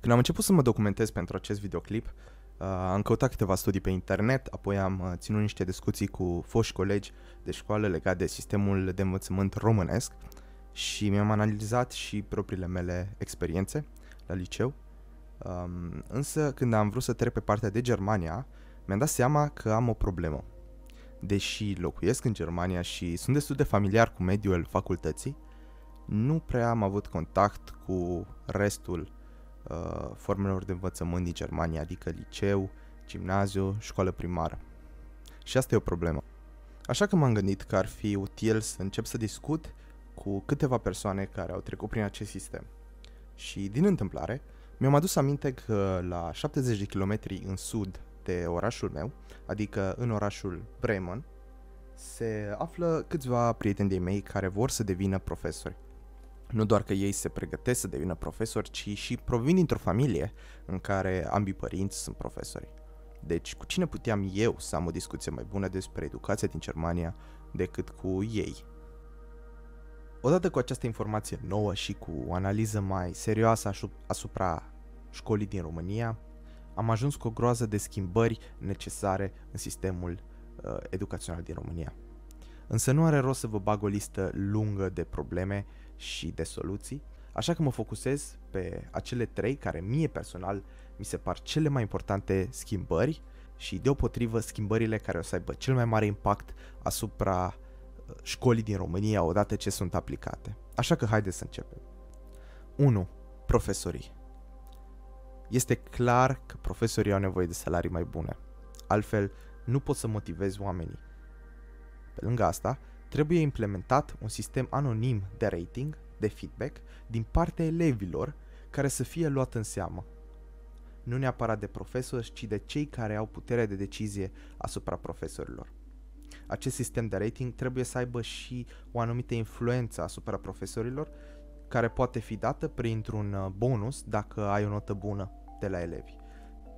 Când am început să mă documentez pentru acest videoclip, uh, am căutat câteva studii pe internet, apoi am uh, ținut niște discuții cu foști colegi de școală legate de sistemul de învățământ românesc și mi-am analizat și propriile mele experiențe la liceu. Um, însă, când am vrut să trec pe partea de Germania, mi-am dat seama că am o problemă. Deși locuiesc în Germania și sunt destul de familiar cu mediul facultății, nu prea am avut contact cu restul uh, formelor de învățământ din Germania, adică liceu, gimnaziu, școală primară. Și asta e o problemă. Așa că m-am gândit că ar fi util să încep să discut cu câteva persoane care au trecut prin acest sistem. Și din întâmplare, mi-am adus aminte că la 70 de kilometri în sud de orașul meu, adică în orașul Bremen, se află câțiva prieteni de mei care vor să devină profesori. Nu doar că ei se pregătesc să devină profesori, ci și provin dintr-o familie în care ambii părinți sunt profesori. Deci, cu cine puteam eu să am o discuție mai bună despre educația din Germania decât cu ei? Odată cu această informație nouă și cu o analiză mai serioasă asupra școlii din România, am ajuns cu o groază de schimbări necesare în sistemul uh, educațional din România. Însă nu are rost să vă bag o listă lungă de probleme și de soluții, așa că mă focusez pe acele trei care mie personal mi se par cele mai importante schimbări și deopotrivă schimbările care o să aibă cel mai mare impact asupra uh, școlii din România odată ce sunt aplicate. Așa că haideți să începem. 1. Profesorii. Este clar că profesorii au nevoie de salarii mai bune. Altfel, nu poți să motivezi oamenii. Pe lângă asta, trebuie implementat un sistem anonim de rating, de feedback, din partea elevilor care să fie luat în seamă. Nu neapărat de profesori, ci de cei care au puterea de decizie asupra profesorilor. Acest sistem de rating trebuie să aibă și o anumită influență asupra profesorilor, care poate fi dată printr-un uh, bonus dacă ai o notă bună de la elevi.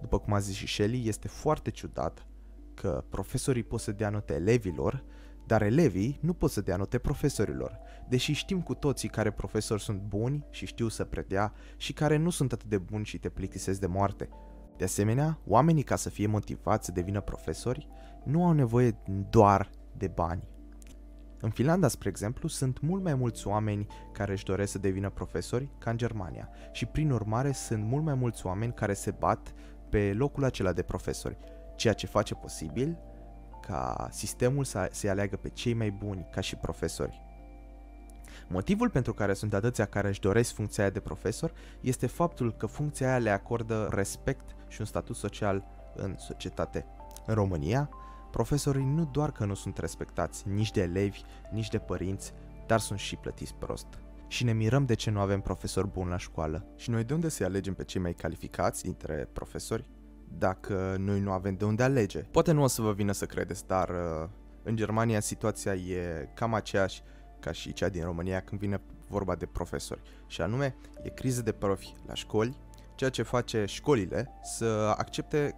După cum a zis și Shelly, este foarte ciudat că profesorii pot să dea note elevilor, dar elevii nu pot să dea note profesorilor, deși știm cu toții care profesori sunt buni și știu să predea și care nu sunt atât de buni și te plictisesc de moarte. De asemenea, oamenii ca să fie motivați să devină profesori nu au nevoie doar de bani. În Finlanda, spre exemplu, sunt mult mai mulți oameni care își doresc să devină profesori ca în Germania și prin urmare sunt mult mai mulți oameni care se bat pe locul acela de profesori, ceea ce face posibil ca sistemul să se aleagă pe cei mai buni ca și profesori. Motivul pentru care sunt atâția care își doresc funcția de profesor este faptul că funcția aia le acordă respect și un statut social în societate. În România, Profesorii nu doar că nu sunt respectați, nici de elevi, nici de părinți, dar sunt și plătiți prost. Și ne mirăm de ce nu avem profesori buni la școală. Și noi de unde să alegem pe cei mai calificați dintre profesori? Dacă noi nu avem de unde alege. Poate nu o să vă vină să credeți, dar uh, în Germania situația e cam aceeași ca și cea din România când vine vorba de profesori. Și anume, e criză de profi la școli, ceea ce face școlile să accepte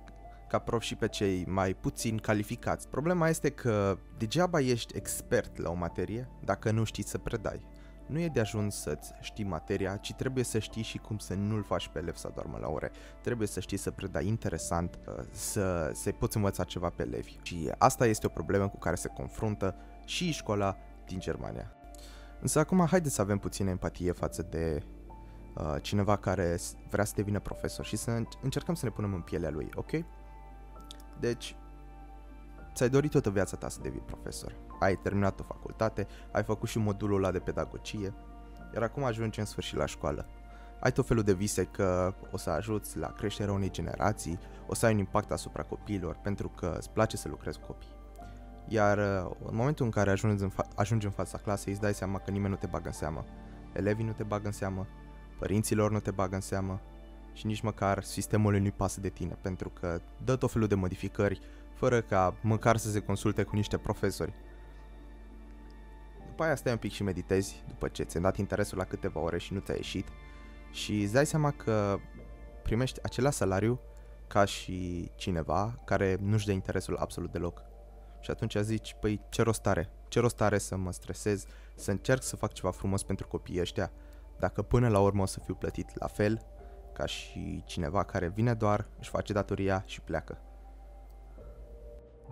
ca prof și pe cei mai puțin calificați. Problema este că degeaba ești expert la o materie dacă nu știi să predai. Nu e de ajuns să-ți știi materia, ci trebuie să știi și cum să nu-l faci pe elev să doarmă la ore. Trebuie să știi să predai interesant, uh, să, să poți învăța ceva pe elevi. Și asta este o problemă cu care se confruntă și școala din Germania. Însă acum haideți să avem puțină empatie față de uh, cineva care vrea să devină profesor și să încercăm să ne punem în pielea lui, ok? Deci, ți-ai dorit toată viața ta să devii profesor. Ai terminat o facultate, ai făcut și modulul ăla de pedagogie, iar acum ajungi în sfârșit la școală. Ai tot felul de vise că o să ajuți la creșterea unei generații, o să ai un impact asupra copiilor, pentru că îți place să lucrezi cu copii. Iar uh, în momentul în care ajungi în, fa- ajungi în fața clasei, îți dai seama că nimeni nu te bagă în seamă. Elevii nu te bagă în seamă, părinților nu te bagă în seamă, și nici măcar sistemul nu-i pasă de tine, pentru că dă tot felul de modificări fără ca măcar să se consulte cu niște profesori. După aia stai un pic și meditezi, după ce ți-ai dat interesul la câteva ore și nu ți-a ieșit, și îți dai seama că primești același salariu ca și cineva care nu-și dă interesul absolut deloc. Și atunci zici, păi ce rost are? Ce rost are să mă stresez, să încerc să fac ceva frumos pentru copiii ăștia, dacă până la urmă o să fiu plătit la fel ca și cineva care vine doar, își face datoria și pleacă.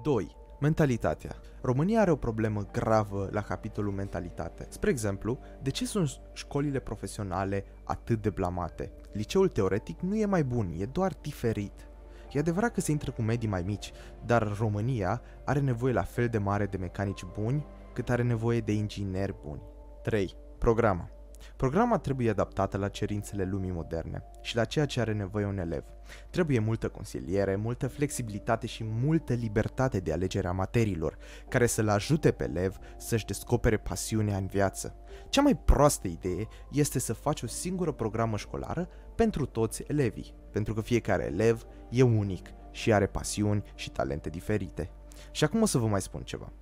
2. Mentalitatea. România are o problemă gravă la capitolul mentalitate. Spre exemplu, de ce sunt școlile profesionale atât de blamate? Liceul teoretic nu e mai bun, e doar diferit. E adevărat că se intră cu medii mai mici, dar România are nevoie la fel de mare de mecanici buni cât are nevoie de ingineri buni. 3. Programa. Programa trebuie adaptată la cerințele lumii moderne și la ceea ce are nevoie un elev. Trebuie multă consiliere, multă flexibilitate și multă libertate de alegere a materiilor, care să-l ajute pe elev să-și descopere pasiunea în viață. Cea mai proastă idee este să faci o singură programă școlară pentru toți elevii, pentru că fiecare elev e unic și are pasiuni și talente diferite. Și acum o să vă mai spun ceva.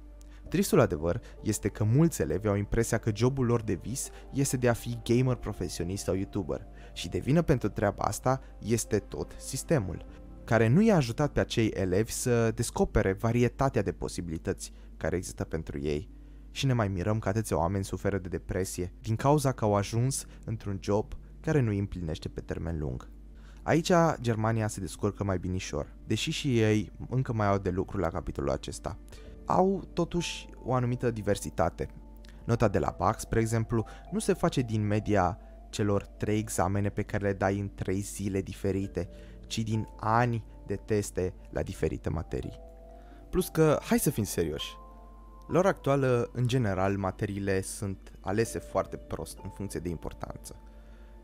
Tristul adevăr este că mulți elevi au impresia că jobul lor de vis este de a fi gamer profesionist sau youtuber și de vină pentru treaba asta este tot sistemul, care nu i-a ajutat pe acei elevi să descopere varietatea de posibilități care există pentru ei. Și ne mai mirăm că atâția oameni suferă de depresie din cauza că au ajuns într-un job care nu îi împlinește pe termen lung. Aici Germania se descurcă mai binișor, deși și ei încă mai au de lucru la capitolul acesta au totuși o anumită diversitate. Nota de la Bach, spre exemplu, nu se face din media celor trei examene pe care le dai în trei zile diferite, ci din ani de teste la diferite materii. Plus că, hai să fim serioși, la ora actuală, în general, materiile sunt alese foarte prost în funcție de importanță.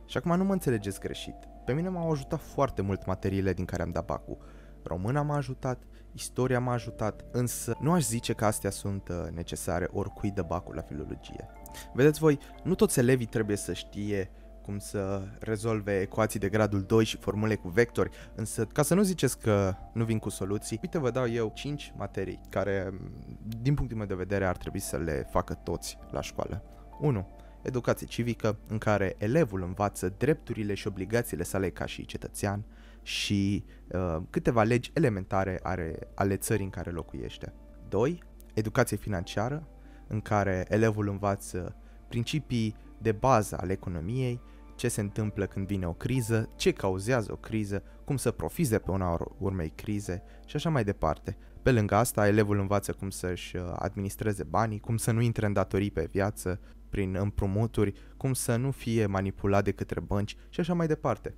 Și acum nu mă înțelegeți greșit. Pe mine m-au ajutat foarte mult materiile din care am dat bacul. Româna m-a ajutat, istoria m-a ajutat, însă nu aș zice că astea sunt uh, necesare oricui de bacul la filologie. Vedeți voi, nu toți elevii trebuie să știe cum să rezolve ecuații de gradul 2 și formule cu vectori, însă ca să nu ziceți că nu vin cu soluții, uite vă dau eu 5 materii care, din punctul meu de vedere, ar trebui să le facă toți la școală. 1 educație civică, în care elevul învață drepturile și obligațiile sale ca și cetățean și uh, câteva legi elementare ale, ale țării în care locuiește. 2. Educație financiară, în care elevul învață principii de bază ale economiei, ce se întâmplă când vine o criză, ce cauzează o criză, cum să profize pe una urmei crize și așa mai departe. Pe lângă asta, elevul învață cum să-și uh, administreze banii, cum să nu intre în datorii pe viață, prin împrumuturi, cum să nu fie manipulat de către bănci și așa mai departe.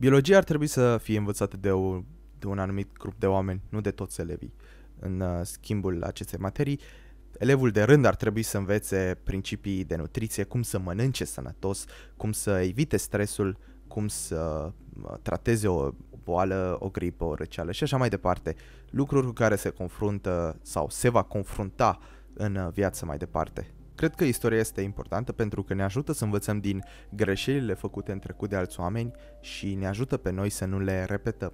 Biologia ar trebui să fie învățată de, o, de un anumit grup de oameni, nu de toți elevii. În uh, schimbul acestei materii, elevul de rând ar trebui să învețe principii de nutriție, cum să mănânce sănătos, cum să evite stresul, cum să uh, trateze o boală, o gripă, o răceală și așa mai departe. Lucruri cu care se confruntă sau se va confrunta în uh, viață mai departe. Cred că istoria este importantă pentru că ne ajută să învățăm din greșelile făcute în trecut de alți oameni și ne ajută pe noi să nu le repetăm.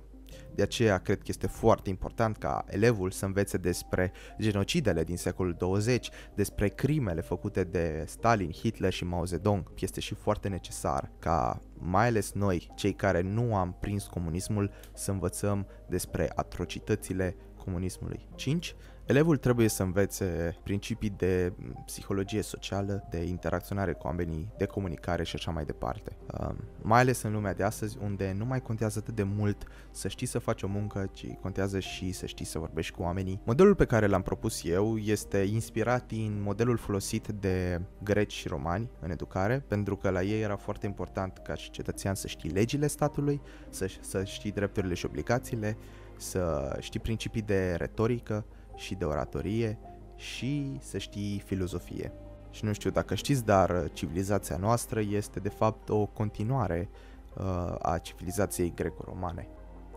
De aceea cred că este foarte important ca elevul să învețe despre genocidele din secolul 20, despre crimele făcute de Stalin, Hitler și Mao Zedong. Este și foarte necesar ca mai ales noi, cei care nu am prins comunismul, să învățăm despre atrocitățile comunismului. 5. Elevul trebuie să învețe principii de psihologie socială, de interacționare cu oamenii, de comunicare și așa mai departe. Uh, mai ales în lumea de astăzi, unde nu mai contează atât de mult să știi să faci o muncă, ci contează și să știi să vorbești cu oamenii. Modelul pe care l-am propus eu este inspirat din modelul folosit de greci și romani în educare, pentru că la ei era foarte important ca și cetățean să știi legile statului, să, să știi drepturile și obligațiile, să știi principii de retorică, și de oratorie și să știi filozofie. Și nu știu dacă știți, dar civilizația noastră este de fapt o continuare uh, a civilizației greco-romane.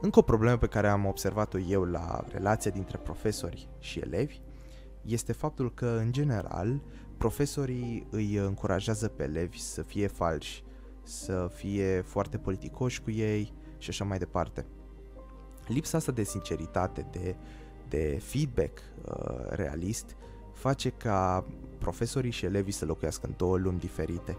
Încă o problemă pe care am observat-o eu la relația dintre profesori și elevi este faptul că, în general, profesorii îi încurajează pe elevi să fie falși, să fie foarte politicoși cu ei și așa mai departe. Lipsa asta de sinceritate, de de feedback uh, realist face ca profesorii și elevii să locuiască în două lumi diferite.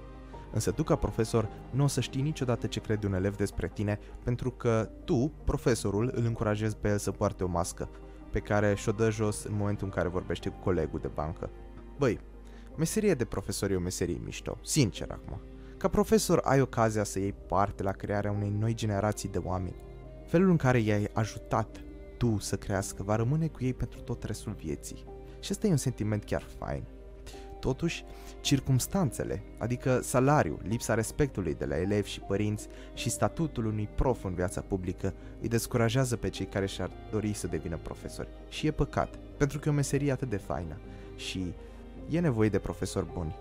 Însă tu, ca profesor, nu o să știi niciodată ce crede un elev despre tine, pentru că tu, profesorul, îl încurajezi pe el să poarte o mască, pe care și-o dă jos în momentul în care vorbește cu colegul de bancă. Băi, meseria de profesor e o meserie mișto, sincer acum. Ca profesor ai ocazia să iei parte la crearea unei noi generații de oameni. Felul în care i-ai ajutat tu să crească va rămâne cu ei pentru tot restul vieții. Și ăsta e un sentiment chiar fain. Totuși, circumstanțele, adică salariul, lipsa respectului de la elevi și părinți și statutul unui prof în viața publică îi descurajează pe cei care și-ar dori să devină profesori. Și e păcat, pentru că e o meserie atât de faină și e nevoie de profesori buni.